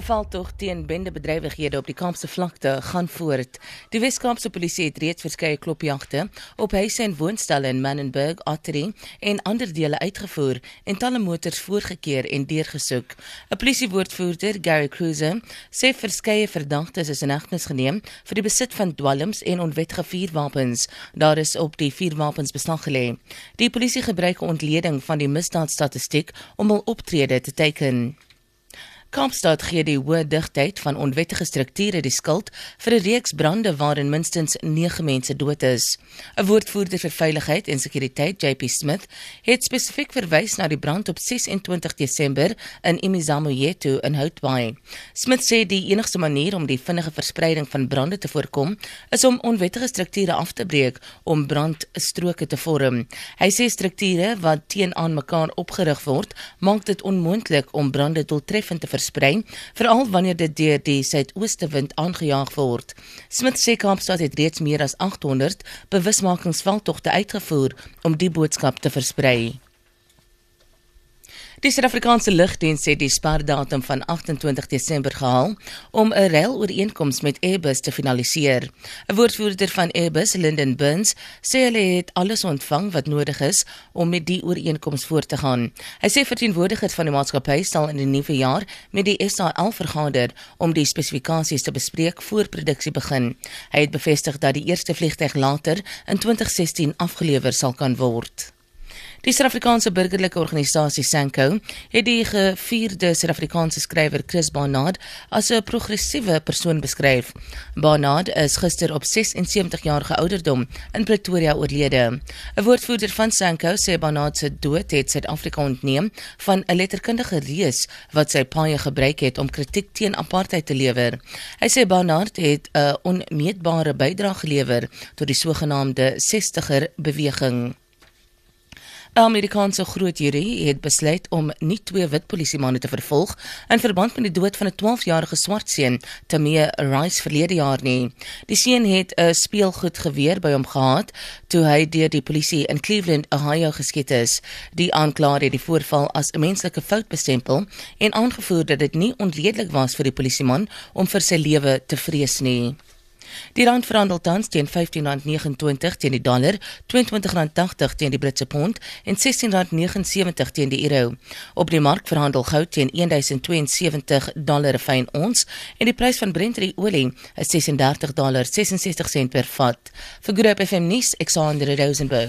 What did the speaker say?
'n Veldtog teen bendebedrywighede op die Kaapse vlakte gaan voort. Die Wes-Kaapse polisie het reeds verskeie klopjagte op huise en woonstelle in Manenberg, Ottery en ander dele uitgevoer en talle motors voorgekeer en deurgesoek. 'n Polisiewoordvoerder, Gary Cruiser, sê verskeie verdagtes is in hegtenis geneem vir die besit van dwelms en onwettige vuurwapens. Daar is op die vuurwapens beslag gelê. Die polisie gebruik 'n ontleding van die misdaadstatistiek om hul optrede te teiken. Kaapstad gee die hoë digtheid van onwettige strukture die skuld vir 'n reeks brande waarin minstens 9 mense dood is. 'n Woordvoerder vir veiligheid en sekuriteit, JP Smith, het spesifiek verwys na die brand op 26 Desember in Imizamoyeto in Houtbaai. Smith sê die enigste manier om die vinnige verspreiding van brande te voorkom, is om onwettige strukture af te breek om brandstroke te vorm. Hy sê strukture wat teenoor mekaar opgerig word, maak dit onmoontlik om brande doeltreffend te versprei, veral wanneer dit deur die suidooste wind aangejaag word. Smit sê Kaapstad het reeds meer as 800 bewusmakingsveldtogte uitgevoer om die boodskap te versprei. Die Suid-Afrikaanse Lugdiens het die sperdatum van 28 Desember gehaal om 'n reilooreenkoms met Airbus te finaliseer. 'n Woordvoerder van Airbus, Lyndon Burns, sê hulle het alles ontvang wat nodig is om met die ooreenkoms voort te gaan. Hy sê verteenwoordigers van die maatskappy sal in die nuwe jaar met die SAL vergader om die spesifikasies te bespreek voor produksie begin. Hy het bevestig dat die eerste vliegtuig later in 2016 afgelewer sal kan word. Die Suid-Afrikaanse burgerlike organisasie SANCO het die gevierde Suid-Afrikaanse skrywer Chris Barnard as 'n progressiewe persoon beskryf. Barnard is gister op 76 jarige ouderdom in Pretoria oorlede. 'n Woordvoerder van SANCO sê Barnard se dood het Suid-Afrika ontneem van 'n letterkundige reus wat sy paie gebruik het om kritiek teen apartheid te lewer. Hy sê Barnard het 'n onmeetbare bydrae gelewer tot die sogenaamde 60er beweging. 'n Amerikaanse groot jury het besluit om nie twee wit polisiemanne te vervolg in verband met die dood van 'n 12-jarige swart seun, Tamia Rice verlede jaar nie. Die seun het 'n speelgoedgeweer by hom gehad toe hy deur die polisie in Cleveland, Ohio geskiet is. Die aanklaer het die voorval as 'n menslike fout bestempel en aangevoer dat dit nie onredelik was vir die polisieman om vir sy lewe te vrees nie. Die rand verhandel tans teen R15.29 teen die dollar, R22.80 teen die Britse pond en R16.79 teen die euro. Op die mark verhandel goud teen 1072 dollar per fyn ons en die prys van Brent olie is $36.66 per vat. Vir Groep FM nuus, Alexander Rosenberg.